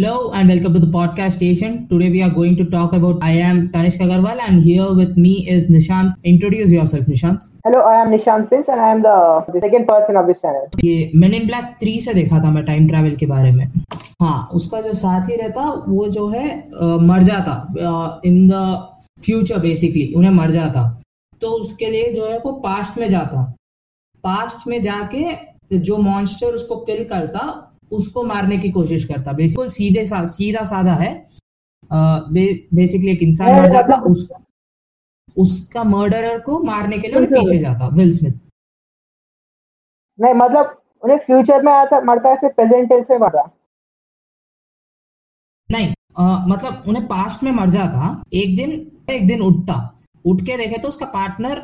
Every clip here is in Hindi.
Hello and welcome to the podcast station. Today we are going to talk about I am Tanishk Agarwal and here with me is Nishant. Introduce yourself Nishant. Hello, I am Nishant Prince and I am the, the second person of this channel. ये मैन इन ब्लैक थ्री से देखा था मैं टाइम ट्रैवल के बारे में हाँ उसका जो साथी रहता वो जो है अ, मर जाता इन द फ्यूचर बेसिकली उन्हें मर जाता तो उसके लिए जो है वो पास्ट में जाता पास्ट में जाके जो मॉन्स्टर उसको किल करता उसको मारने की कोशिश करता। बेसिकली सीधे सा, सीधा साधा है। बेसिकली एक इंसान मर जाता उस उसका मर्डरर को मारने के लिए उन्हें पीछे जाता विल स्मिथ नहीं मतलब उन्हें फ्यूचर में आता मरता है फिर प्रेजेंट टेंस में मरता नहीं अ, मतलब उन्हें पास्ट में मर जाता एक दिन एक दिन उठता। उठ के देखे तो उसका पार्टनर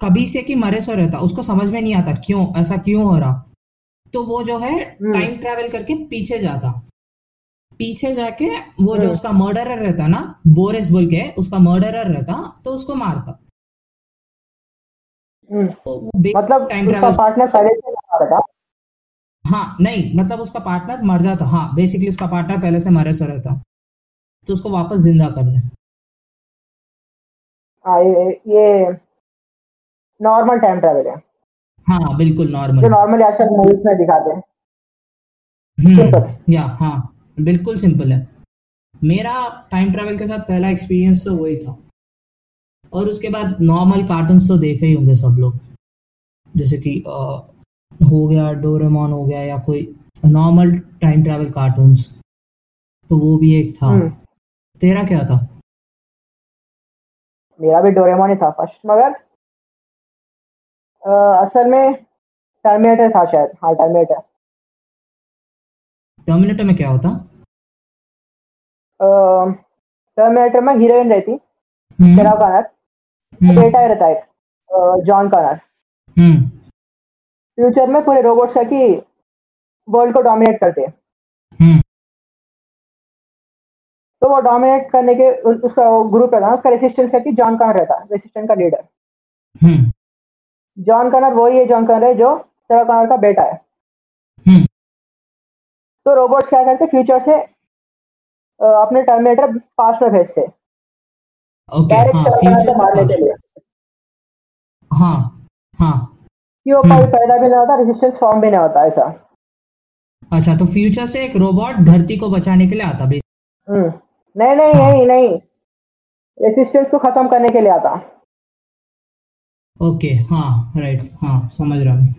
कभी से कि मरे सो रहता उसको समझ में नहीं आता क्यों ऐसा क्यों हो रहा। तो वो जो है हम्म। टाइम ट्रेवल करके पीछे जाता। पीछे जाके वो जो हम्म। उसका मर्डरर रहता ना बोरिस बोल के उसका मर्डरर रहता तो उसको मारता। हम्म, तो मतलब टाइम ट्रेवल पार्टनर पहले से मरा था? हाँ नहीं मतलब उसका पार्टनर मर जाता। हाँ बेसिकली उसका पार्टनर पहले से मरे सो रहता। तो उसको वापस ज़िंदा करने। हाँ ये, ये नॉर्मल टाइम ट्रैवल है। हाँ बिल्कुल नॉर्मल जो नॉर्मल एक्शन मूवीज़ में दिखाते हैं। हम्म सिंपल या हाँ बिल्कुल सिंपल है। मेरा टाइम ट्रैवल के साथ पहला एक्सपीरियंस तो वही था। और उसके बाद नॉर्मल कार्टून्स तो देखे ही होंगे सब लोग। जैसे कि अ, हो गया डोरेमोन हो गया या कोई नॉर्मल टाइम ट्रैवल कार्टून्स तो वो भी एक था। हम्म, तेरा क्या था? मेरा भी डोरेमोन ही था फ़र्स्ट मगर असल में टर्मिनेटर था शायद। हाँ टर्मिनेटर टर्मिनेटर में क्या होता? टर्मिनेटर में हीरोइन रहती। हम्म, सेरा कॉनर हम्म, बेटा ही रहता है जॉन कॉनर हम्म, फ्यूचर में पूरे रोबोट्स का कि वर्ल्ड को डोमिनेट करते हैं। हम्म, तो वो डोमिनेट करने के उसका ग्रुप रहता है उसका रेसिस्टेंस का कि जॉन कॉनर रहता है। रेसिस्टेंस का लीडर हम्म, जॉन कॉनर वही है जॉन कॉनर है जो सेरा कॉनर का बेटा है। हम्म, तो रोबोट्स क्या करते फ्यूचर से अपने टर्मिनेटर पास्ट में भेजते हैं। हाँ हाँ हाँ। हम्म। पैदा भी नहीं होता रेसिस्टेंस फॉर्म भी नहीं होता ऐसा। अच्छा तो फ्यूचर से एक रोबोट धरती को बचाने के लिए आता हम्म, नहीं नहीं हाँ। नहीं नहीं। को खत्म करने के लिए आता। ओके हाँ राइट हाँ समझ रहा हूँ।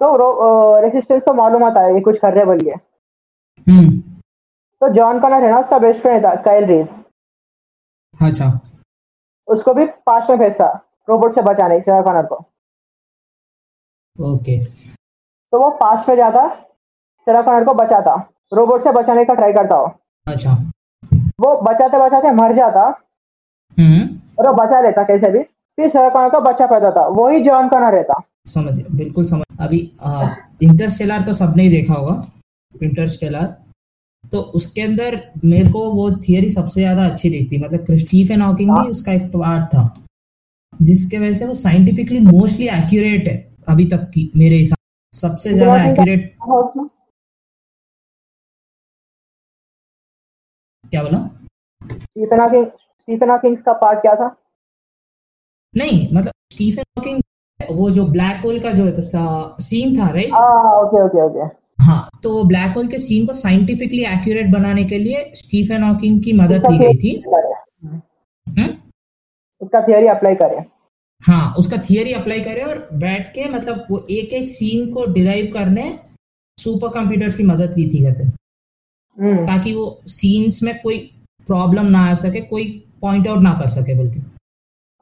तो रेसिस्टेंस को मालूम आता है ये कुछ कर रहे बोल के हम्म। तो जॉन कॉनर है ना उसका बेस्ट फ्रेंड था काइल रीज अच्छा। उसको भी पास्ट में भेजता रोबोट से बचाने सेरा कॉनर को ओके तो वो पास्ट में जाता सेरा कॉनर को बचाता रोबोट से बचाने का ट्राई करता हो अच्छा। वो बचाते बचाते मर जाता हम्म। और वो बचा लेता कैसे भी। फिर सेरा कॉनर को बचा पाता था वही जॉन कॉनर रहता। समझ बिल्कुल समझ। अभी इंटरस्टेलर तो सबने ही देखा होगा इंटरस्टेलर तो उसके अंदर मेरे को वो थियरी सबसे ज़्यादा अच्छी दिखती मतलब स्टीफन हॉकिंग भी उसका एक पार्ट था जिसके वजह से वो साइंटिफिकली मोस्टली एक्यूरेट है अभी तक की मेरे हिसाब सबसे ज़्यादा Hawking एक्यूरेट क्या? बोला? स्टीफन हॉकिंग स्टीफन हॉकिंग्स का पार्ट क्या था? नहीं मतलब स्टीफन हॉकिंग वो जो ब्लैक होल का जो था सीन था राइट ओके ओके ओके हाँ तो ब्लैक होल के सीन को साइंटिफिकली एक्यूरेट बनाने के लिए स्टीफन हॉकिंग की मदद ली गई थी। हम्म? उसका थियरी अप्लाई करें। हाँ उसका थियरी अप्लाई करे और बैठ के मतलब वो एक एक सीन को डिराइव करने सुपर कंप्यूटर्स की मदद ली थी कहते हम्म, ताकि वो सीन्स में कोई प्रॉब्लम ना आ सके कोई पॉइंट आउट ना कर सके बल्कि।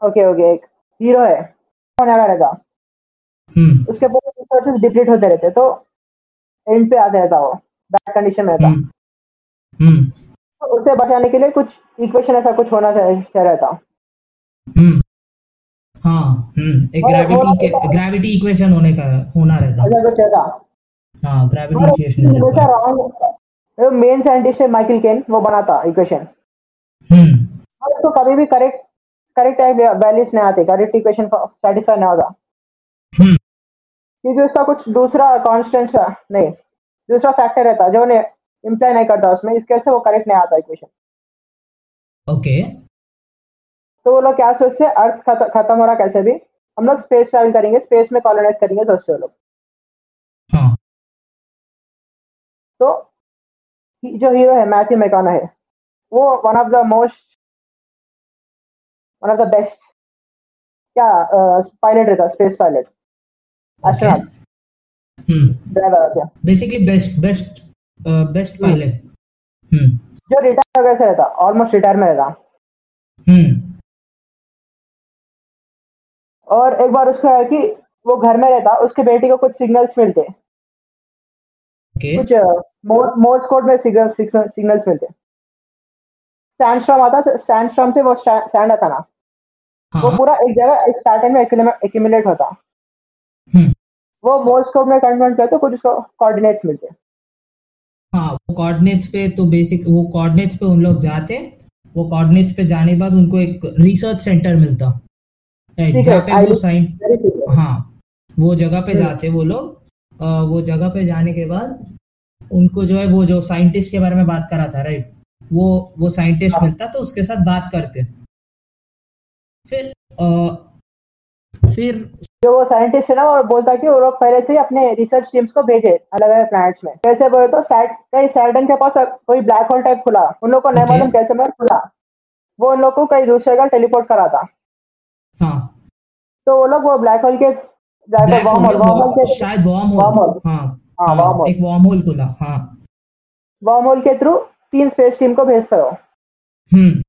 ओके ओके एक हीरो है। होने वाला रहता हम्म। उसके पूरे रिसोर्सेज डिप्लीट होते रहते तो एंड पे आते रहता वो। बैड कंडीशन में रहता। हम्म हम्म। तो उसे बचाने के लिए कुछ इक्वेशन ऐसा कुछ होना चाहिए चाहिए रहता। हम्म। हाँ एक ग्रेविटी के ग्रेविटी इक्वेशन होने का होना रहता। कुछ रहता हाँ ग्रेविटी इक्वेशन मेन साइंटिस्ट है माइकल केन वो बनाता इक्वेशन हम्म। उसको कभी भी करेक्ट करेक्ट वैल्यूज़ नहीं आते करेक्ट इक्वेशन सेटिस्फाई नहीं होता। हम्म। क्योंकि उसका कुछ दूसरा कांस्टेंट नहीं दूसरा फैक्टर रहता जो उन्हें इम्प्लाई नहीं करता उसमें इसके वजह से वो करेक्ट नहीं आता इक्वेशन ओके तो वो लोग क्या सोचते हैं अर्थ खत- खत्म हो रहा कैसे भी? हम लोग स्पेस ट्रैवल करेंगे स्पेस में कॉलोनाइज करेंगे सोचते वो लोग। हाँ। तो जो हीरो है मैथ्यू मैकाना है वो one of the most one of the best क्या पायलट रहता space pilot astronaut hmm driver क्या basically best best best pilot hmm जो रिटायर वगैरह से रहता ऑलमोस्ट रिटायर में रहता। हम्म और एक बार उसका है कि वो घर में रहता उसके बेटी को कुछ सिग्नल्स मिलते। ओके कुछ मोर्स कोड में सिग्नल सिग्नल्स मिलते। सैंडस्टॉर्म आता तो सैंडस्टॉर्म से वो सैंड आता ना। वो हाँ। पूरा एक जगह एक पैटर्न में एक्यूमुलेट होता। हम्म। वो मोर्स कोड में कन्वर्ट करते तो कुछ उसको कोऑर्डिनेट्स मिलते। हाँ वो कोऑर्डिनेट्स पे तो बेसिक वो कोऑर्डिनेट्स पे उन लोग जाते। वो कोऑर्डिनेट्स पे जाने के बाद उनको एक रिसर्च सेंटर मिलता। राइट जहाँ पे वो साइन हाँ वो जगह पे हम्म। जाते वो लोग। वो जगह पे जाने के बाद उनको जो है वो जो साइंटिस्ट के बारे में बात करा था राइट वो वो साइंटिस्ट हाँ। मिलता तो उसके साथ बात करते। फिर अ, फिर जो वो साइंटिस्ट है ना वो बोलता कि वो लोग पहले से ही अपने रिसर्च टीम्स को भेजे अलग अलग प्लैनेट्स में। कैसे बोले तो सैट कहीं सैटर्न के पास कोई ब्लैक होल टाइप खुला उन लोग को नहीं मालूम कैसे मगर खुला। वो उन लोग को कहीं दूसरे का टेलीपोर्ट करा था हाँ। तो वो लोग वो ब्लैक होल के जाकर ब्लैक होल वार्म होल शायद वॉर्म होल. हाँ। हाँ हाँ एक वॉर्म होल खुला हाँ। वार्म होल के थ्रू तीन स्पेस टीम को भेजते हो हम्म।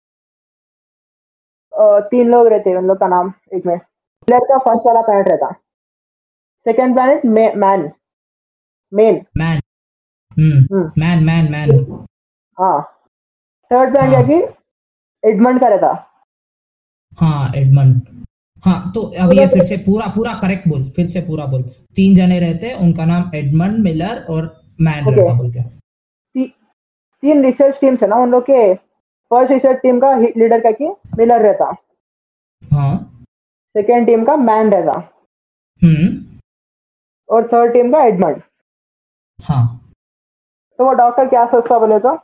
तीन लोग रहते हैं उन लोग का नाम एक में। प्लेयर का फ़र्स्ट वाला प्लैनेट रहता। Second planet Mann Mann Mann. Mann Mann Mann हाँ। थर्ड प्लैनेट हाँ। क्या कि एडमंड का रहता। हाँ एडमंड हाँ तो अब ये फिर से पूरा पूरा करेक्ट बोल। फिर से पूरा बोल। तीन जने रहते उनका नाम एडमंड मिलर और मैन Okay. रहता बोल के। तीन रिसर्च टीम्स है ना उन लोग के फ़र्स्ट रिसर्च टीम का लीडर का कि? मिलर रहता। हाँ। सेकेंड टीम का मैन रहता। हम्म। और थर्ड टीम का एडमंड हाँ। तो वो डॉक्टर क्या सोचता बोले तो?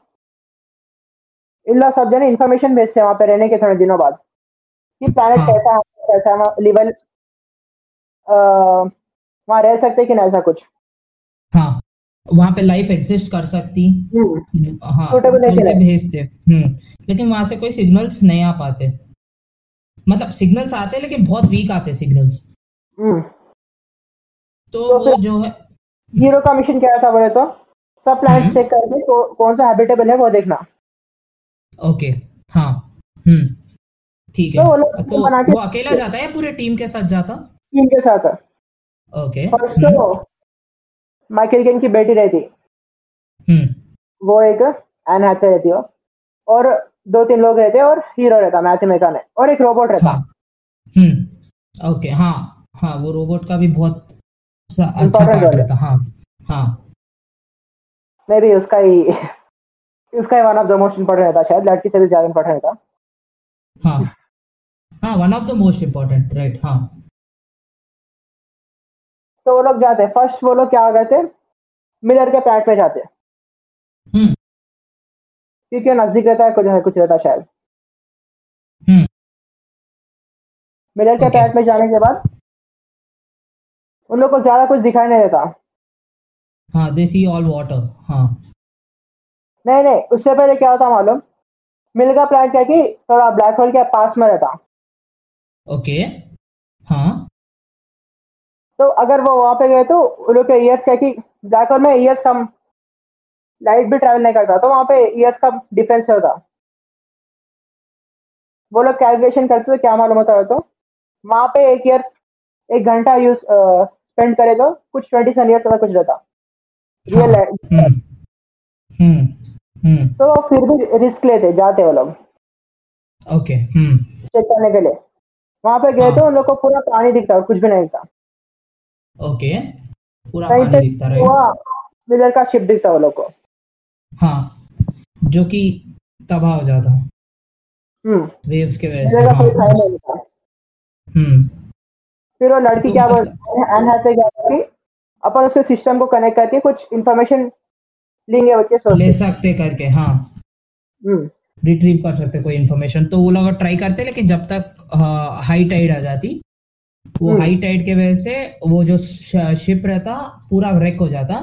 इन लोग सब जने इन्फॉर्मेशन भेजते हैं वहाँ पे रहने के थोड़े दिनों बाद। कि प्लानट हाँ। कैसा है कैसा है लेवल वहाँ रह सकते कि नहीं ऐसा कुछ। हाँ वहाँ पे लाइफ एग्जिस्ट कर सकती। हम्म, हाँ Suitable है कि बोल के नहीं? भेजते। हम्म। लेकिन वहाँ से कोई सिग्नल्स नहीं आ पाते। मतलब सिग्नल्स आते लेकिन बहुत वीक आते सिग्नल्स हम्म। तो तो वो जो है हीरो का मिशन क्या था बोले तो? सब प्लानट हम्म। चेक करके कौ- कौन सा हैबिटेबल है वो देखना। ओके हाँ। हम्म। ठीक है। तो वो तो वो अकेला जाता है पूरे टीम के साथ जाता? टीम के साथ। ओके फ़र्स्ट तो माइकल केन की बेटी रहती। हम्म। वो एक एन हैथवे रहती हो। और दो तीन लोग रहते और हीरो रहता मैथ्यू मैकाने। और एक रोबोट रहता। हाँ। हम्म। ओके हाँ हाँ वो रोबोट का भी बहुत अच्छा पार्ट रहता हाँ हाँ। मे भी उसका ही उसका ही one of the most important रहता शायद लड़की से भी ज़्यादा इम्पोर्टेंट रहता। हाँ। हाँ one of the most important right हाँ। तो वो लोग जाते फ़र्स्ट वो लोग क्या करते मिलर के पैट में जाते हम्म। क्योंकि नज़दीक रहता है कुछ है कुछ रहता शायद। हम्म। मिलर के पैट में जाने के बाद उन लोग को ज़्यादा कुछ दिखाई नहीं देता। हाँ दे सी ऑल वाटर हाँ। नहीं नहीं उससे पहले क्या होता मालूम? मिल का प्लांट क्या कि थोड़ा ब्लैक होल के पास में रहता। ओके हाँ तो अगर वो वहाँ पे गए तो उन लोग के ईयर्स क्या कि ब्लैक होल में ईयर्स कम लाइट भी ट्रैवल नहीं करता तो वहाँ पे ईयर्स का डिफरेंस होता। वो लोग कैलकुलेशन करते तो क्या मालूम होता है तो वहाँ पे एक ईयर एक घंटा यूज़ स्पेंड करे तो कुछ ट्वेंटी सेवन ईयर्स का कुछ रहता। रियल है हम्म हम्म हम्म। तो फिर भी रिस्क लेते जाते वो लोग। ओके चेक करने के लिए। वहाँ पे गए तो उन लोग को पूरा पानी दिखता कुछ भी नहीं दिखता। ओके पूरा पानी दिखता राइट हुआ मिलर का शिप दिखता वो लोग को। हाँ जो कि तबाह हो जाता। हम्म। वेव्स के वजह से हाँ। हम्म। फिर वो लड़की तो क्या बोलती है एन हैथवे क्या बोलती अपन उसके सिस्टम को कनेक्ट करके कुछ इन्फॉर्मेशन लेंगे बच्चे ले सकते करके हाँ। हम्म। रिट्रीव कर सकते कोई इन्फॉर्मेशन तो वो लोग ट्राई करते लेकिन जब तक हाई टाइड आ जाती वो हम्म। हाई टाइड के वजह से वो जो शिप रहता पूरा wreck हो जाता।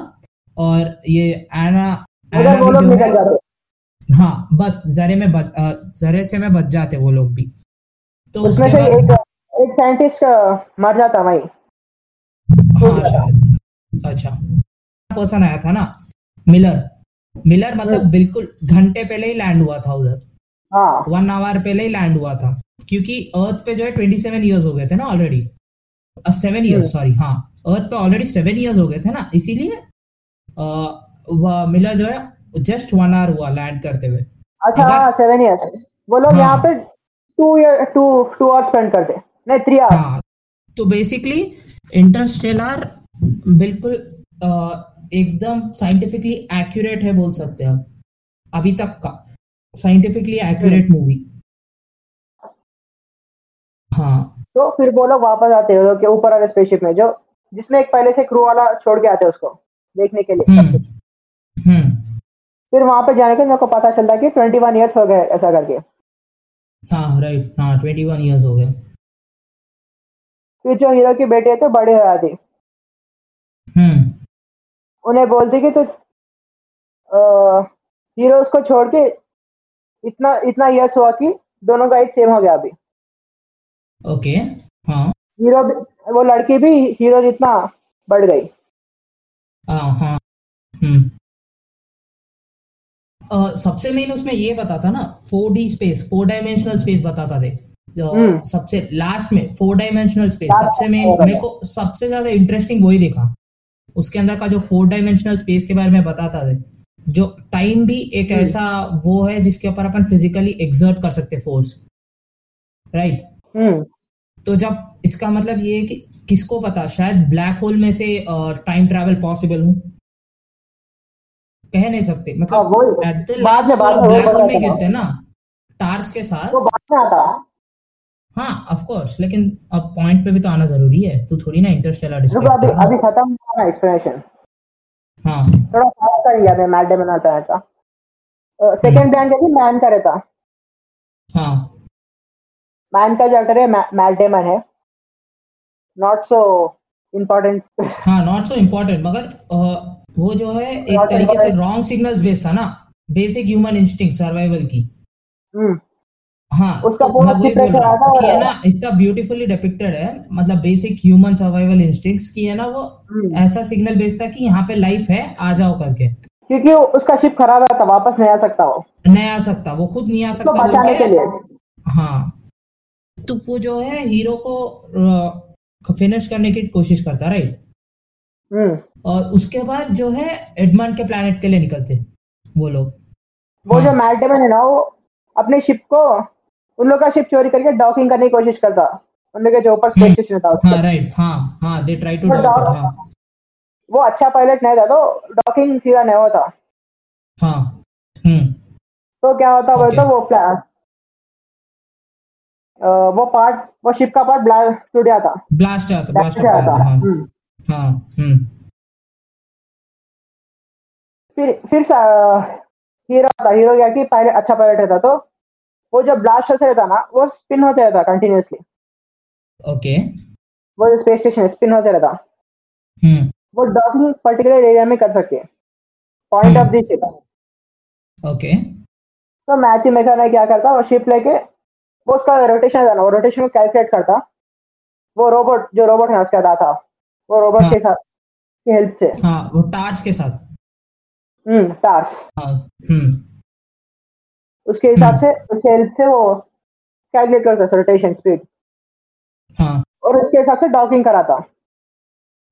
और ये एना मगर एना भी जो है हाँ बस जरे में बच जरे से में बच जाते वो लोग भी। तो उसमें से एक एक साइंटिस्ट मर जाता वही। हाँ शायद। अच्छा। पर्सन आया था ना मिलर मिलर मतलब हम्म। बिल्कुल घंटे पहले ही लैंड हुआ था उधर। हाँ। वन आवर पहले ही लैंड हुआ था। क्योंकि अर्थ पे जो है ट्वेंटी सेवन ईयर्स हो गए थे ना ऑलरेडी सेवन ईयर्स सॉरी हाँ। अर्थ पे ऑलरेडी सेवन ईयर्स हो गए थे ना इसीलिए वह जो है जस्ट वन आवर हुआ लैंड करते हुए। अच्छा हाँ सेवन ईयर्स वो लोग हाँ। यहाँ पे two year two two hours spend करते। नहीं थ्री आवर्स हाँ तो बेसिकली इंटरस्टेलर बिल्कुल एकदम साइंटिफिकली एक्यूरेट है बोल सकते हैं अभी तक का। साइंटिफिकली एक्यूरेट मूवी हाँ। तो फिर वो लोग वापस आते हैं के ऊपर वाले स्पेसशिप में जो जिसमें एक पहले से क्रू वाला छोड़ के आते हैं उसको देखने के लिए। हम्म। हम्म। फिर वहाँ पे जाने के मेरे को पता चलता कि ट्वेंटी वन ईयर्स हो गए ऐसा करके। हाँ राइट हाँ ट्वेंटी वन ईयर्स हो गए। फिर जो हीरो की बेटी है तो बड़े हो जाती हम्म। उन्हें बोलती कि तू हीरो उसको छोड़ के इतना इतना ईयर्स हुआ कि दोनों का एज सेम हो गया अभी। ओके हाँ। हीरो वो लड़की भी हीरो जितना बढ़ गई। हाँ हाँ हम्म। सबसे मेन उसमें ये बताता ना four D space four dimensional space बताता थे जो हम्म। सबसे लास्ट में फोर डायमेंशनल स्पेस सबसे मेन मेरे को सबसे ज़्यादा इंटरेस्टिंग वही देखा। उसके अंदर का जो फोर डायमेंशनल स्पेस के बारे में बताता थे जो टाइम भी एक हम्म। ऐसा वो है जिसके ऊपर अपन फिजिकली एक्सर्ट कर सकते फोर्स राइट तो जब इसका मतलब ये है कि किसको पता? शायद ब्लैक होल में से टाइम ट्रैवल पॉसिबल हो। कह नहीं सकते। हाँ, मतलब एट द लास्ट बाद में वो ब्लैक होल में गिरते ना टार्स के साथ। तो बाद में आता। हाँ ऑफ़ कोर्स लेकिन अब पॉइंट पे भी तो आना ज़रूरी है। तू थोड़ी ना इंटरस्टेलर रुको अभी अभी खत्म हुआ एक्सप्लेनेशन हाँ। थोड़ा फास्ट कर गया मैं मैट डेमन आता है था सेकंड क्या थी मैन का रहता हाँ। मैन का जो एक्टर है मैट डेमन है। नॉट सो इम्पोर्टेंट हाँ नॉट सो इम्पोर्टेंट मगर वो जो है एक Not तरीके से रॉन्ग सिग्नल्स बेस्ड था ना? बेसिक ह्यूमन इंस्टिंक्ट सर्वाइवल की। hmm. हाँ उसका तो पूरा मैं वही चित्र बोल रहा करा था हूँ। है और- ना इतना ब्यूटीफुली डिपिक्टेड है मतलब बेसिक ह्यूमन सर्वाइवल इंस्टिंक्ट्स की है ना वो हम्म। ऐसा सिग्नल भेजता है कि यहाँ पे लाइफ है आ जाओ करके। क्योंकि उसका शिप खराब है था वापस नहीं आ सकता वो। नहीं आ सकता वो खुद नहीं आ सकता बचाने के के लिए। हाँ। तो वो जो है हीरो को फिनिश करने की कोशिश करता राइट हम्म। और उसके बाद जो है एडमंड के प्लेनेट के लिए निकलते वो लोग। वो हाँ। जो मैट डेमन है ना वो अपने शिप को उन लोग का शिप चोरी करके डॉकिंग करने की कोशिश करता। उन लोग के जो ऊपर स्पेस हम्म। स्टेशन था हाँ राइट हाँ हाँ दे ट्राई टू डॉक हाँ। वो अच्छा पायलट नहीं था तो डॉकिंग सीधा नहीं होता। हाँ हम्म। तो क्या होता Okay. तो वो प्ला- अ, वो पार्ट वो शिप का पार्ट ब्लैक टूट गया था ब्लास्ट आता ब्लास्ट Blast गया था हाँ। हम्म। हाँ हम्म। फिर फिर हीरो था हीरो क्या कि पायलट अच्छा पायलट रहता तो वो जो ब्लास्ट होता रहता ना वो स्पिन होता रहता कंटिन्यूसली ओके वो स्पेस स्टेशन स्पिन होता रहता। हम्म। वो डॉकिंग पर्टिकुलर एरिया में कर सकते हैं। Point of the ship okay तो मैथ्यू मैकर क्या करता वो शिप लेके वो उसका रोटेशन था ना वो रोटेशन को कैलकुलेट करता। वो रोबोट जो रोबोट है उसका था, वो रोबोट हाँ। के साथ की हेल्प से। हाँ वो टार्स के साथ। हम्म टास्क हाँ हम्म। उसके हिसाब से उसके हेल्प से वो कैलकुलेट करता रोटेशन स्पीड हाँ। और उसके हिसाब से डॉकिंग कराता।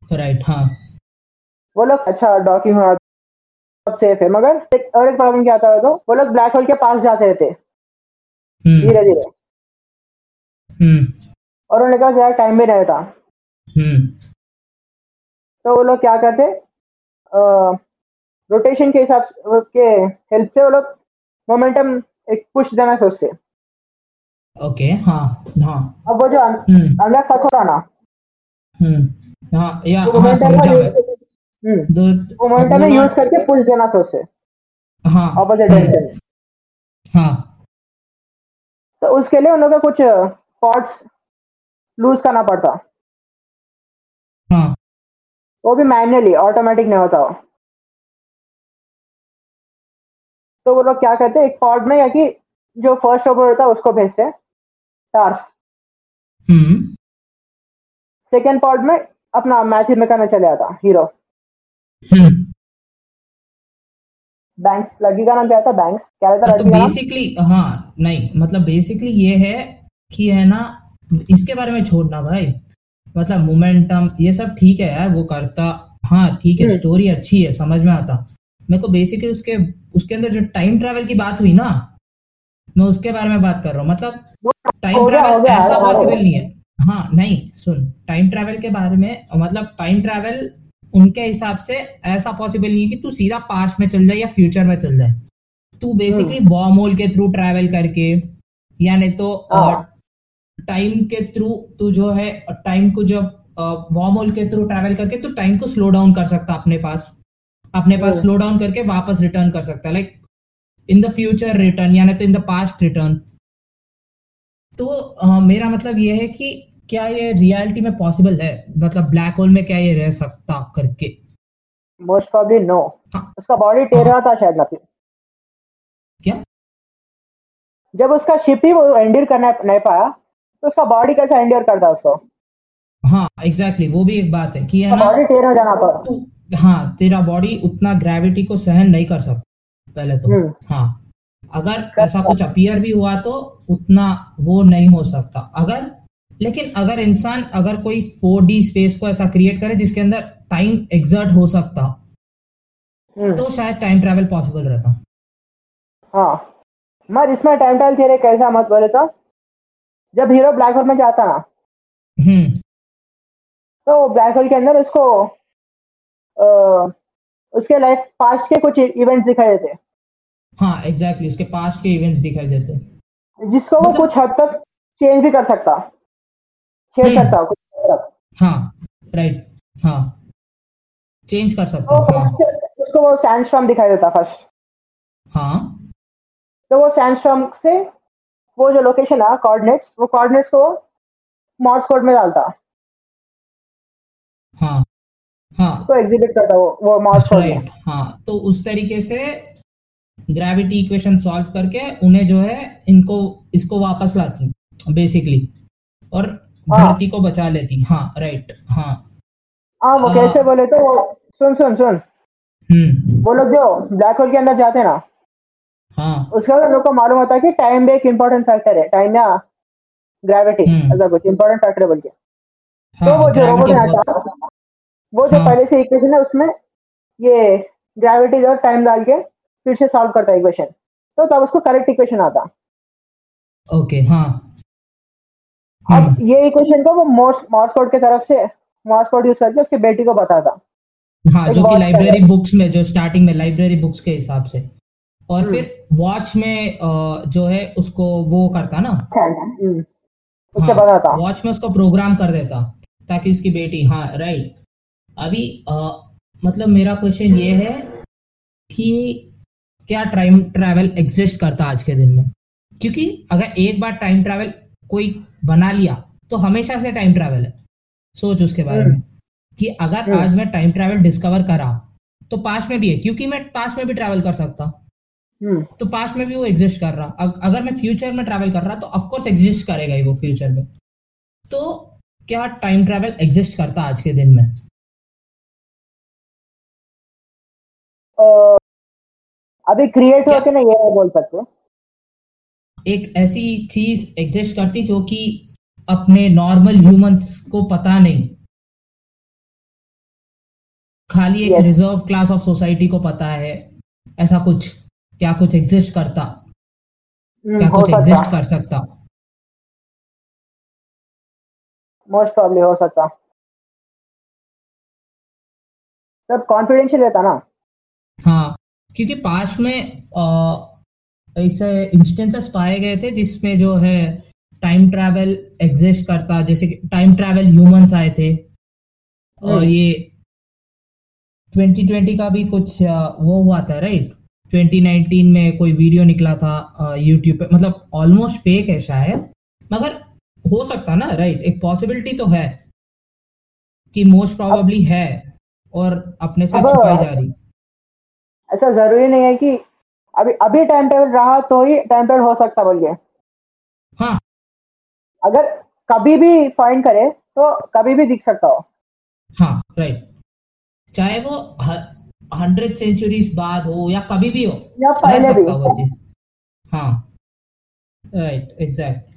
राइट हाँ। वो लोग अच्छा डॉकिंग हुआ सब सेफ़ है मगर एक और एक प्रॉब्लम क्या आता है तो वो लोग ब्लैक होल के पास जाते रहते। हम्म। धीरे धीरे हम्म और उन्होंने पास ज़्यादा टाइम नहीं रहता। हम्म। तो वो लोग क्या करते? रोटेशन के हिसाब के हेल्प से वो लोग मोमेंटम एक पुश देना सोचते। ओके हाँ हाँ। अब वो जो हम्म। अंदर सच हो रहा ना। हम्म हाँ या वो हाँ समझा मैं। हम्म। मोमेंटम में यूज़ करके पुश देना तो उसे हाँ ऑपोजिट हम्म, डायरेक्शन हाँ। तो उसके लिए उन लोगों को कुछ पॉट्स लूज करना पड़ता। हाँ। वो भी मैन्युअली ऑटोमेटिक नहीं होता। वो तो वो लोग क्या करते हैं एक पॉड में या कि जो फ़र्स्ट ओवर होता है उसको भेजते हैं। टार्स सेकेंड पॉड में अपना मैथ्यू में करने चले आता हीरो बैंक्स लड़की का नाम क्या था? बैंक्स क्या रहता तो लड़की का बेसिकली हाँ नहीं मतलब बेसिकली ये है कि है ना इसके बारे में छोड़ना भाई। मतलब मोमेंटम ये सब ठीक है यार वो करता। हाँ ठीक है हम्म। स्टोरी अच्छी है समझ में आता। मेरे को बेसिकली उसके उसके अंदर जो टाइम ट्रैवल की बात हुई ना मैं उसके बारे में बात कर रहा हूँ। मतलब टाइम ट्रैवल ऐसा पॉसिबल नहीं है। हाँ नहीं सुन टाइम ट्रैवल के बारे में मतलब टाइम ट्रैवल उनके हिसाब से ऐसा पॉसिबल नहीं है कि तू सीधा पास्ट में चल जाए या फ्यूचर में चल जाए। तू बेसिकली बॉमोल के थ्रू ट्रैवल करके या नहीं तो हाँ। टाइम के थ्रू तू जो है टाइम को जब वॉर्म होल के थ्रू ट्रैवल करके तो टाइम को स्लो डाउन कर सकता अपने पास। अपने पास। स्लो डाउन करके वापस रिटर्न कर सकता like in the future return यानी तो इन द पास्ट रिटर्न तो अ, मेरा मतलब ये है कि क्या ये रियलिटी में पॉसिबल है? मतलब ब्लैक होल में क्या ये रह सकता करके? मोस्ट प्रॉब्ली नो हाँ। उसका बॉडी टेढ़ा था शायद ना क्या? जब उसका शिप ही वो एंडियर करना नहीं पाया तो उसका बॉडी कैसे एंडियर करता है उसको? हाँ एग्जैक्टली exactly, वो भी एक बात है कि है ना बॉडी टेढ़ा जाना तू हाँ तेरा बॉडी उतना ग्रेविटी को सहन नहीं कर सकता पहले तो। हम्म। हाँ अगर ऐसा कुछ अपियर भी हुआ तो उतना वो नहीं हो सकता। अगर लेकिन अगर इंसान अगर कोई फोर डी स्पेस को ऐसा क्रिएट करे जिसके अंदर टाइम एग्जर्ट हो सकता हम्म, तो शायद टाइम ट्रैवल पॉसिबल रहता। हाँ। मैं इसमें टाइम ट्रैवल थियरी कैसा मत बोले तो? जब हीरो ब्लैक होल में जाता ना हम्म। तो ब्लैक होल के अंदर उसको अ, उसके लाइफ पास्ट के कुछ इवेंट्स दिखाई देते। हाँ एग्जैक्टली exactly, उसके पास्ट के इवेंट्स दिखाई देते। जिसको वो मतलब- कुछ हद तक चेंज भी कर सकता। छेड़ हम्म। सकता कुछ हद तक हाँ राइट हाँ। चेंज कर सकता तो हाँ। उसको वो सैंडस्टॉर्म दिखाई देता फ़र्स्ट हाँ। तो वो सैंडस्टॉर्म से वो जो लोकेशन है कोऑर्डिनेट्स वो कोऑर्डिनेट्स को मॉर्स कोड में डालता। हाँ हाँ। तो एग्जीक्यूट करता वो वो मॉर्स कोड में हाँ तो उस तरीके से ग्रेविटी इक्वेशन सॉल्व करके उन्हें जो है इनको इसको वापस लाती बेसिकली और हाँ। धरती को बचा लेती हाँ राइट हाँ। हाँ वो आ- कैसे बोले तो वो सुन सुन सुन। हम्म। वो लोग जो ब्लैक होल के अंदर जाते हैं ना हाँ उसके बाद लोग को मालूम होता है कि टाइम भी एक इम्पोर्टेंट फैक्टर है टाइम या ग्रेविटी। ऐसा कुछ इम्पोर्टेंट फैक्टर बोल के। तो हाँ वो जो रोबोट है आता वो जो हाँ। पहले से इक्वेशन है उसमें ये ग्रेविटी और टाइम डाल के फिर से सॉल्व करता है इक्वेशन तो तब उसको करेक्ट इक्वेशन आता। ओके हाँ। अब हम्म, ये इक्वेशन को वो मॉर्स मॉर्स कोड की तरफ़ से मॉर्स कोड यूज़ करके उसके बेटी को बताता। हाँ जो कि लाइब्रेरी बुक्स में जो स्टार्टिंग में लाइब्रेरी बुक्स के हिसाब से। और हम्म। फिर वॉच में जो है उसको वो करता ना? हम्म, हाँ, वॉच में उसको प्रोग्राम कर देता ताकि उसकी बेटी हाँ राइट अभी अ, मतलब मेरा क्वेश्चन ये है कि क्या टाइम ट्रैवल एग्जिस्ट करता आज के दिन में? क्योंकि अगर एक बार टाइम ट्रैवल कोई बना लिया तो हमेशा से टाइम ट्रैवल है। सोच उसके बारे में। कि अगर हम्म। आज मैं टाइम ट्रैवल डिस्कवर करा तो पास्ट में भी है क्योंकि मैं पास्ट में भी ट्रैवल कर सकता। हम्म, तो पास्ट में भी वो एग्जिस्ट कर रहा। अगर मैं फ्यूचर में ट्रैवल कर रहा तो ऑफकोर्स एग्जिस्ट करेगा ही वो फ्यूचर में। तो क्या टाइम ट्रैवल एग्जिस्ट करता आज के दिन में? अ, अभी क्रिएट क्या- हुआ कि नहीं ये बोल सकते एक ऐसी चीज़ एग्जिस्ट करती जो कि अपने नॉर्मल ह्यूमंस को पता नहीं। खाली एक रिज़र्व क्लास ऑफ़ सोसाइटी को पता है ऐसा कुछ। क्या कुछ एग्जिस्ट करता? हम्म, क्या कुछ एग्जिस्ट कर सकता? मोस्ट प्रॉब्ली हो सकता। सब कॉन्फिडेंशियल रहता ना? हाँ क्योंकि पास्ट में ऐसे इंस्टेंसेस पाए गए थे जिसमें जो है टाइम ट्रैवल एग्जिस्ट करता जैसे कि टाइम ट्रैवल ह्यूमंस आए थे। और हम्म। ये 2020 का भी कुछ वो हुआ था राइट 2019 में कोई वीडियो निकला था यूट्यूब पे। मतलब ऑलमोस्ट फेक है शायद। मगर हो सकता ना राइट एक पॉसिबिलिटी तो है कि मोस्ट प्रोबेबली है और अपने से छुपाई जा रही। ऐसा ज़रूरी नहीं है कि अभी अभी टाइम टेबल रहा तो ही टाइम टेबल हो सकता बोलिए। हाँ। अगर कभी भी फाइंड करे तो कभी भी दिख सकता हो। हाँ राइट चाहे वो हंड्रेड सेंचुरीज बाद हो या कभी भी हो या पहले भी वो चीज़ हाँ राइट एग्जैक्ट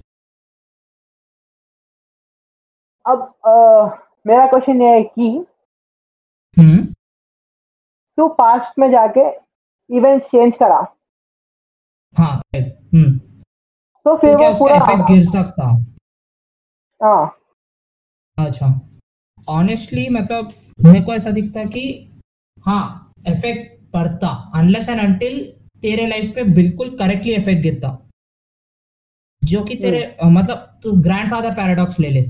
अब आ, मेरा क्वेश्चन ये है कि हम्म तू पास्ट में जाके इवेंट्स चेंज करा हाँ हम्म तो फिर वो पूरा इफ़ेक्ट गिर सकता हाँ अच्छा ऑनेस्टली मतलब मेरे को ऐसा दिखता कि हाँ इफ़ेक्ट पड़ता। अनलेस एंड अनटिल तेरे लाइफ पे बिल्कुल करेक्टली इफ़ेक्ट गिरता। जो कि तेरे हम्म। मतलब तू ग्रैंडफादर पैराडॉक्स ले ले।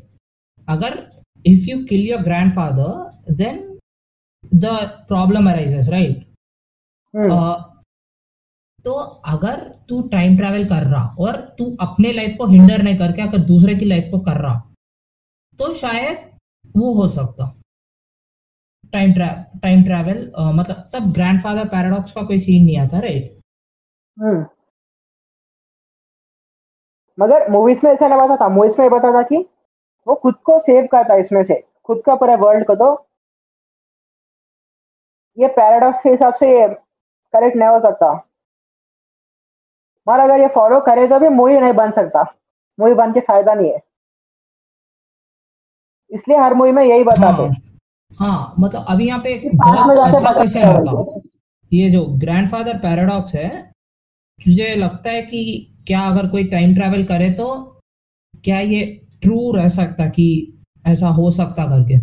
अगर if you kill your grandfather then the problem arises right तो अगर तू टाइम ट्रैवल कर रहा और तू अपने लाइफ को हिंडर नहीं करके अगर दूसरे की लाइफ को कर रहा तो शायद वो हो सकता। टाइम टाइम ट्रैवल मतलब तब ग्रैंडफादर पैराडॉक्स का कोई सीन नहीं आता राइट हम्म। मगर मूवीज़ में ऐसा नहीं बता था। मूवीज़ में बता था कि वो खुद को सेव करता इसमें से। खुद का पूरे वर्ल्ड को तो ये पैराडॉक्स के हिसाब से ये करेक्ट नहीं हो सकता। मगर अगर ये फॉलो करे तो भी मूवी नहीं बन सकता। मूवी बन के फ़ायदा नहीं है। इसलिए हर मूवी में यही बताते हाँ, हाँ मतलब अभी यहाँ पे एक बहुत अच्छा क्वेश्चन आता ये जो ग्रैंडफादर पैराडॉक्स है तुझे लगता है कि क्या अगर कोई टाइम ट्रैवल करे तो क्या ये ट्रू रह सकता कि ऐसा हो सकता करके?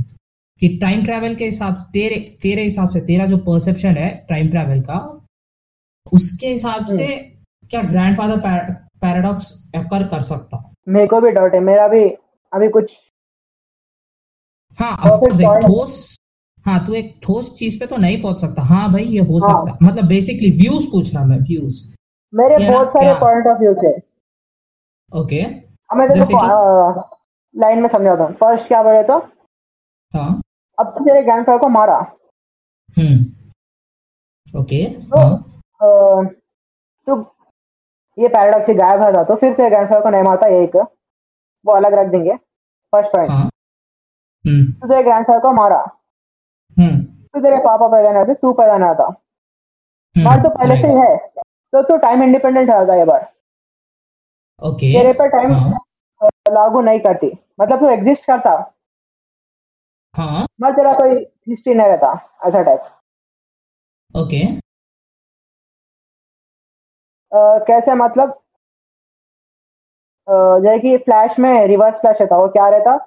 कि टाइम ट्रैवल के हिसाब से तेरे तेरे हिसाब से तेरा जो परसेप्शन है टाइम ट्रैवल का उसके हिसाब से हम्म। क्या ग्रैंडफादर पैराडॉक्स कर कर सकता? मेरे को भी डाउट है। मेरा भी अभी कुछ हाँ ठोस हाँ तू एक ठोस चीज़ पे तो नहीं पहुँच सकता। हाँ भाई ये हो हाँ. सकता। मतलब बेसिकली व्यूज़ पूछ रहा मैं व्यूज़ मेरे बहुत सारे पॉइंट ऑफ़ व्यू थे। ओके मैं जैसे लाइन में समझाता हूँ। फ़र्स्ट क्या बोले तो? हाँ। अब तो तेरे ग्रैंडफादर को मारा। हम्म। ओके तो, हाँ. तो ये पैराडॉक्स गायब है तो फिर तेरे ग्रैंडफादर को नहीं मारता एक। वो अलग रख देंगे। फ़र्स्ट पॉइंट हाँ. हम्म। तो तेरे ग्रैंडफादर को मारा। तो तेरे पापा पैदा नहीं थे तू पैदा नहीं था हम्म। मार तो पहले से है तो तू टाइम इंडिपेंडेंट था ये बार। ओके तेरे पर टाइम हाँ। लागू नहीं करती। मतलब तू एग्जिस्ट करता। हाँ। मैं तेरा कोई हिस्ट्री नहीं रहता ऐसा टाइप ओके कैसे मतलब? जैसे कि फ्लैश में रिवर्स फ्लैश रहता वो क्या रहता?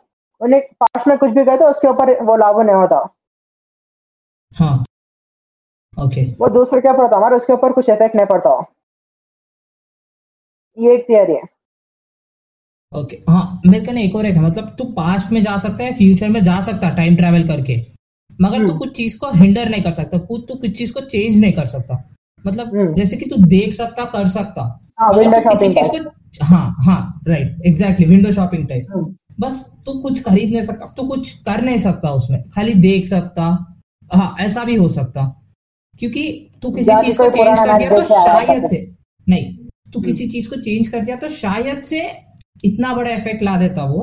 उन्हें पास में कुछ भी कहते उसके ऊपर वो लागू नहीं होता। हाँ। ओके। वो दूसरे के ऊपर होता हमारे उसके ऊपर कुछ इफ़ेक्ट नहीं पड़ता। ये एक थियरी है। ओके। हाँ मेरे कहने एक और एक है मतलब तू पास्ट में जा सकता है फ्यूचर में जा सकता है टाइम ट्रेवल करके। मगर तू हम्म। कुछ चीज़ को हिंडर नहीं कर सकता कुछ तू कुछ चीज़ को चेंज नहीं कर सकता। मतलब हम्म। जैसे कि तू देख सकता कर सकता। हाँ, किसी चीज़ को हाँ हाँ right exactly window shopping type बस तू कुछ खरीद नहीं सकता तू कुछ कर नहीं सकता उसमें खाली देख सकता। हाँ ऐसा भी हो सकता क्योंकि तू किसी चीज़ को चेंज कर दिया तो शायद से नहीं तू हम्म। किसी चीज़ को चेंज कर दिया तो शायद से इतना बड़ा इफ़ेक्ट ला देता वो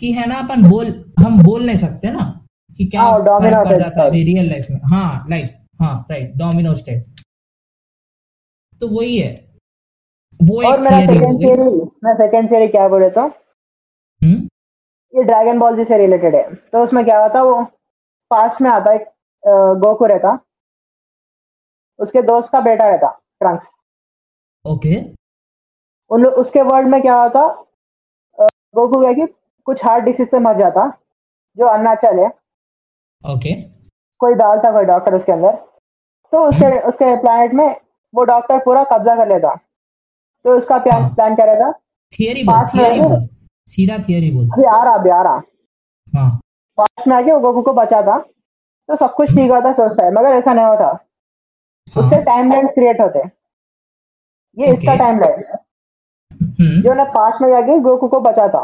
कि है ना अपन बोल हम बोल नहीं सकते ना कि क्या हाँ, फ़र्क पड़ जाता है रियल लाइफ में। हाँ लाइक हाँ राइट डोमिनो स्टेप तो वही है वो और एक मेरा सेकंड थियरी मैं सेकंड थियरी क्या बोले तो? हम्म? ये ड्रैगन बॉल जी से रिलेटेड है। तो उसमें क्या होता वो पास्ट में आता एक गोकू रहता। उसके दोस्त का बेटा रहता ट्रंक्स ओके। उन उसके वर्ल्ड में क्या होता गोकू क्या कि कुछ हार्ट डिसीज से मर जाता जो अननेचुरल है। ओके। कोई डालता कोई डॉक्टर उसके अंदर। तो उसके hmm. उसके प्लानट में वो डॉक्टर पूरा कब्जा कर लेता। तो उसका प्लान हाँ. प्लान क्या रहता? थियरी सीधा थियरी बोल अभी आ रहा अभी आ रहा। हाँ। पास में आके वो गोकू को बचाता तो सब कुछ ठीक होता सोचता है मगर ऐसा नहीं होता। हाँ। उससे टाइम लाइन क्रिएट होते। हैं ये इसका टाइम लाइन हम्म। जो ना पास्ट में जाके गोकू को बचाता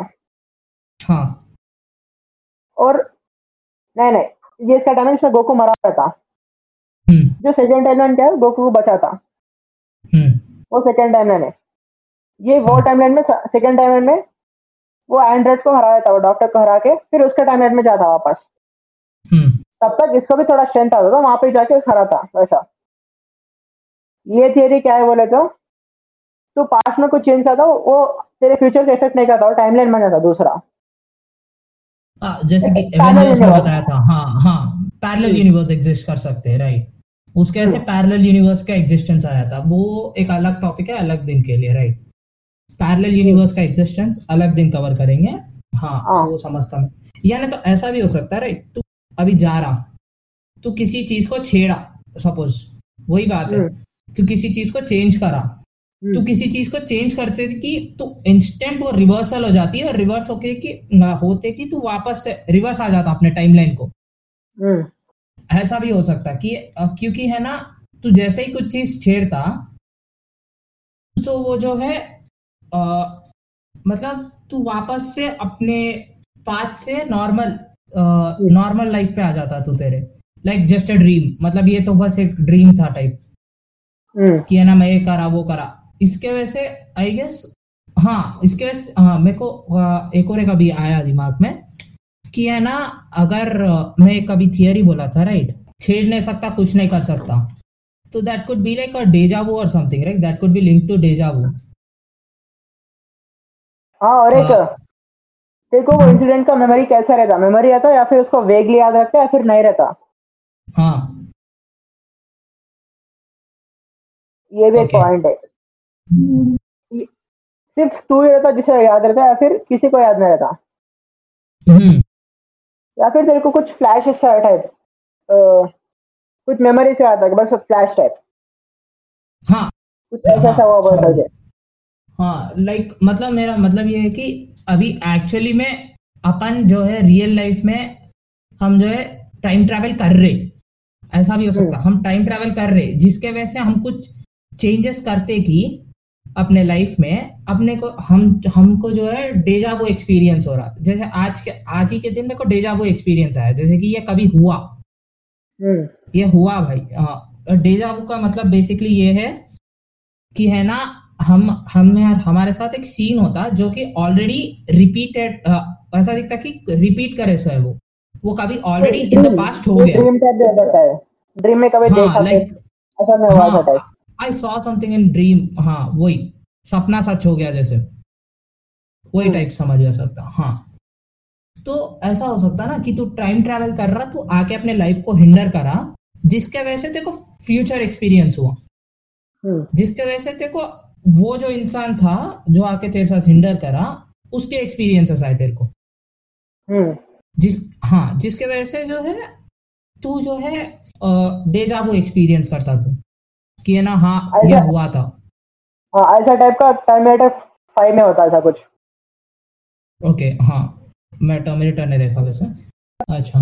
हाँ। और नहीं नहीं ये इसका टाइम है जिसमें गोकू मरा रहता हम्म। जो सेकंड टाइम लाइन क्या है गोकू को बचाता हम्म। वो सेकंड टाइम लाइन है। ये वो हाँ। टाइम लाइन में सेकंड टाइम लाइन में वो एंड्रॉइड को हरा देता वो डॉक्टर को हरा के फिर उसके टाइम में जाता वापस। हम्म। तब तक इसको भी थोड़ा स्ट्रेंथ आता था वहाँ पे जाके हरा था वैसा। ये थियरी क्या है बोले तो तो पास्ट में कुछ चेंज करता वो तेरे फ्यूचर को इफ़ेक्ट नहीं करता वो टाइमलाइन बन जाता दूसरा। हाँ जैसे कि एवेंजर्स में बताया था हाँ हाँ पैरेलल यूनिवर्स एग्जिस्ट कर सकते हैं राइट उसके ऐसे पैरेलल यूनिवर्स का एग्जिस्टेंस आया था वो एक अलग टॉपिक है अलग दिन के लिए राइट पैरेलल यूनिवर्स का एग्जिस्टेंस अलग दिन कवर करेंगे। हाँ हाँ। वो समझता मैं। यानी तो ऐसा भी हो सकता है राइट तू अभी जा रहा तू किसी चीज़ को छेड़ा सपोज़ वही बात है। हम्म, तू किसी चीज़ को चेंज करा तू हम्म, किसी चीज़ को चेंज करते थे कि तू इंस्टेंट वो रिवर्सल हो जाती है और रिवर्स होके कि ना होते कि तू वापस से रिवर्स आ जाता अपने टाइमलाइन को। हम्म, ऐसा भी हो सकता कि क्योंकि है ना तू जैसे ही कुछ चीज़ छेड़ता तो वो जो है मतलब तू वापस से अपने पाथ से नॉर्मल नॉर्मल लाइफ पे आ जाता तू तेरे। लाइक जस्ट अ ड्रीम मतलब ये तो बस एक ड्रीम था टाइप हम्म, कि है ना मैं ये करा वो करा। इसके वजह से आई गेस हाँ इसके वजह से हाँ मेरे को एक और एक अभी आया दिमाग में कि है ना अगर मैं कभी थियरी बोला था राइट छेड़ नहीं सकता कुछ नहीं कर सकता। तो that could be like a deja vu और something right that could be link to deja vu हाँ और एक हाँ। देखो वो इंसिडेंट का मेमोरी कैसा रहता? मेमोरी रहता या फिर उसको वेगली याद रखता या फिर नहीं रहता? हाँ। ये भी एक पॉइंट है। सिर्फ़ तू ही रहता जिसे याद रहता या फिर किसी को याद नहीं रहता? हम्म। या फिर तेरे को कुछ फ्लैश टाइप कुछ मेमोरी से आता है बस फ्लैश टाइप हाँ। कुछ ऐसा हाँ ऐसा हुआ बोल समझ करके हाँ लाइक मतलब मेरा मतलब ये है कि अभी एक्चुअली में अपन जो है रियल लाइफ में हम जो है टाइम ट्रैवल कर रहे ऐसा भी हो सकता है। हम टाइम ट्रैवल कर रहे जिसके वजह से हम कुछ चेंजेस करते कि अपने लाइफ में अपने को हम हमको जो है डेजा वो एक्सपीरियंस हो रहा जैसे आज के आज ही के दिन मेरे को डेजा वो एक्सपीरियंस आया जैसे कि ये कभी हुआ। हम्म। ये हुआ भाई हाँ। डेजावू का मतलब बेसिकली ये है कि है ना हम हम हमारे साथ एक सीन होता जो कि ऑलरेडी रिपीटेड ऐसा दिखता कि रिपीट करे सो है वो। वो कभी ऑलरेडी इन द पास्ट हो गया। ड्रीम टाइप दे देता है ड्रीम में कभी देखा हाँ फिर लाइक ऐसा नहीं हुआ था टाइप हाँ I saw something in dream हाँ वही। सपना सच हो गया जैसे। वही हम्म। टाइप समझ जा सकता। हाँ। तो ऐसा हो सकता ना कि तू टाइम ट्रैवल कर रहा तू आके अपने लाइफ को हिंडर करा जिसके वजह से तेरे को फ्यूचर एक्सपीरियंस हुआ। हम्म, जिसके वजह से तेरे को वो जो इंसान था जो आके तेरे साथ हिंडर करा उसके एक्सपीरियंसेस आए तेरे को। हम्म, जिस हाँ जिसके वजह से जो है तू जो है डेजा वो एक्सपीरियंस करता तू कि है ना हाँ ये हुआ था। हाँ ऐसा टाइप का टर्मिनेटर फाइव में होता ऐसा कुछ। ओके हाँ मैं टर्मिनेटर ने देखा वैसे। अच्छा।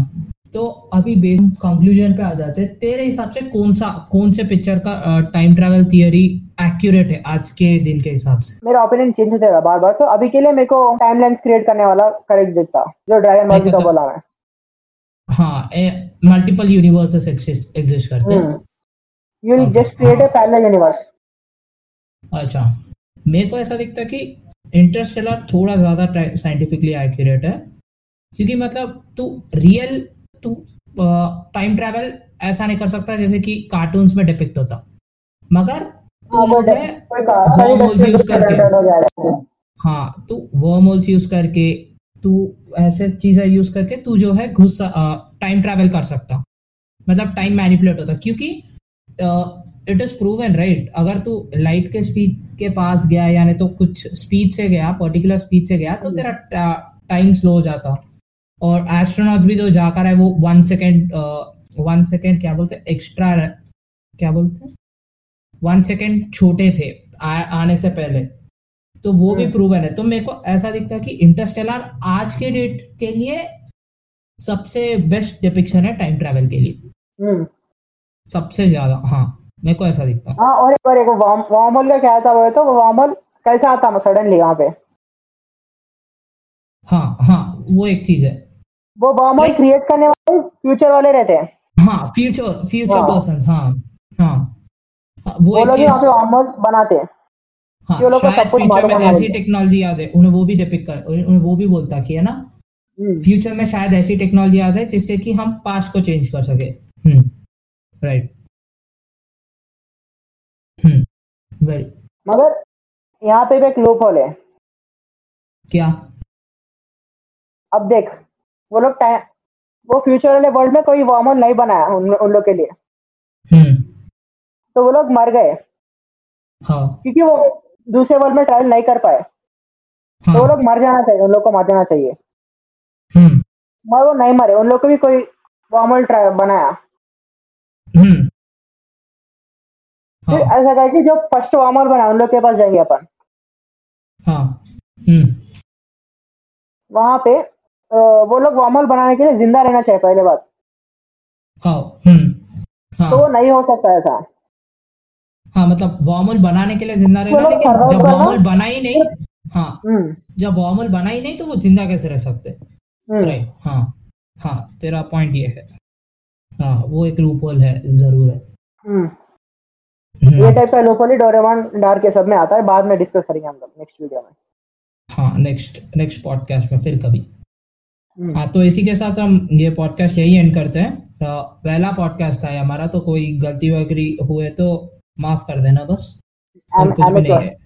तो अभी बेस कंक्लूजन पे आ जाते हैं। तेरे हिसाब से कौन सा कौन से पिक्चर का टाइम ट्रैवल थियरी एक्यूरेट है आज के दिन के हिसाब से? मेरा ओपिनियन चेंज होता है बार बार। तो अभी के लिए मेरे को टाइम लाइन क्रिएट करने वाला करेक्ट दिखता जो ड्रैगन बॉल को तो- बोला मैं हाँ मल्टीपल यूनिवर्सेस एग्जिस्ट करते हैं। यू विल जस्ट क्रिएट हाँ। पैरेलल यूनिवर्स अच्छा। मेरे को ऐसा दिखता है कि इंटरस्टेलर थोड़ा ज़्यादा साइंटिफिकली एक्यूरेट है क्योंकि मतलब तू रियल तू टाइम ट्रैवल ऐसा नहीं कर सकता जैसे कि कार्टून्स में डिपिक्ट होता। मगर तू जो है wormholes use करके। हो हाँ। तू वर्महोल्स यूज़ करके तू ऐसे चीज़ें यूज़ करके तू जो है घुस टाइम ट्रैवल कर सकता। मतलब टाइम मैनिपुलेट होता क्योंकि इट इज़ प्रूवन राइट अगर तू लाइट के स्पीड के पास गया यानी तो कुछ स्पीड से गया पर्टिकुलर स्पीड से गया तो तेरा टाइम स्लो हो जाता। और एस्ट्रोनॉट भी जो जाकर है वो वन सेकेंड वन सेकेंड क्या बोलते एक्स्ट्रा क्या बोलते वन सेकेंड छोटे थे आ, आने से पहले। तो वो भी। प्रूवन है तो मेरे को ऐसा दिखता है कि इंटरस्टेलर आज के डेट के लिए सबसे बेस्ट डिपिक्शन है टाइम ट्रैवल के लिए। हम्म। सबसे ज़्यादा हाँ मेरे को ऐसा दिखता है। हाँ और एक और एक वार्म होल का क्या था वो तो वार्म होल कैसे आता है सडनली वहाँ पे? हाँ हाँ वो एक चीज़ है। वो होल Like- क्रिएट करने वाले फ्यूचर वाले रहते हैं। हाँ फ्यूचर फ्यूचर। पर्सन हाँ हाँ। वो वो लोग ही वहाँ पे वार्म बनाते हैं। हाँ लोग शायद फ्यूचर में ऐसी टेक्नोलॉजी याद है उन्हें वो भी डिपिक कर उन्हें वो भी बोलता कि है ना हम्म, फ्यूचर में शायद ऐसी टेक्नोलॉजी आ जाए जिससे कि हम पास्ट को चेंज कर सके। हम्म राइट हम्म मगर यहाँ पे एक लूप होल है। क्या? अब देख वो लोग टाइम वो फ्यूचर वाले वर्ल्ड में कोई वार्म होल नहीं बनाया उन, उन लोग के लिए। हम्म। तो वो लोग मर गए। हाँ। क्योंकि वो दूसरे वर्ल्ड में ट्रैवल नहीं कर पाए। हाँ. तो वो हाँ। लोग मर जाना चाहिए उन लोग को मर जाना चाहिए। हम्म। मगर वो नहीं मरे उन लोग को भी कोई वार्म होल बनाया। हम्म। फिर हाँ। ऐसा कहे कि जो फ़र्स्ट वार्म होल बना उन लोग के पास जाएँगे अपन। हाँ। हम्म। वहाँ पे वो लोग वार्म होल बनाने के लिए ज़िंदा रहना चाहिए पहले बात। हाँ हम्म हाँ। तो नहीं हो सकता ऐसा। हाँ मतलब वार्मल बनाने के लिए ज़िंदा रहना लेकिन जब वार्मल बना ही नहीं हाँ। हम्म। जब वार्मल बना ही नहीं तो वो ज़िंदा कैसे रह सकते? हम्म। राइट हाँ हाँ तेरा पॉइंट ये है। हाँ वो एक लूप होल है ज़रूर है। ये टाइप का लोकली डोरेमोन डार्क के सब में आता है बाद में डिस्कस करेंगे हम लोग नेक्स्ट वीडियो में। हाँ नेक्स्ट नेक्स्ट पॉडकास्ट में फिर कभी। हाँ तो इसी के साथ हम ये पॉडकास्ट यही एंड करते हैं। तो पहला पॉडकास्ट था हमारा तो कोई गलती वगैरह हुए तो माफ़ कर देना बस। और कुछ भी नहीं है।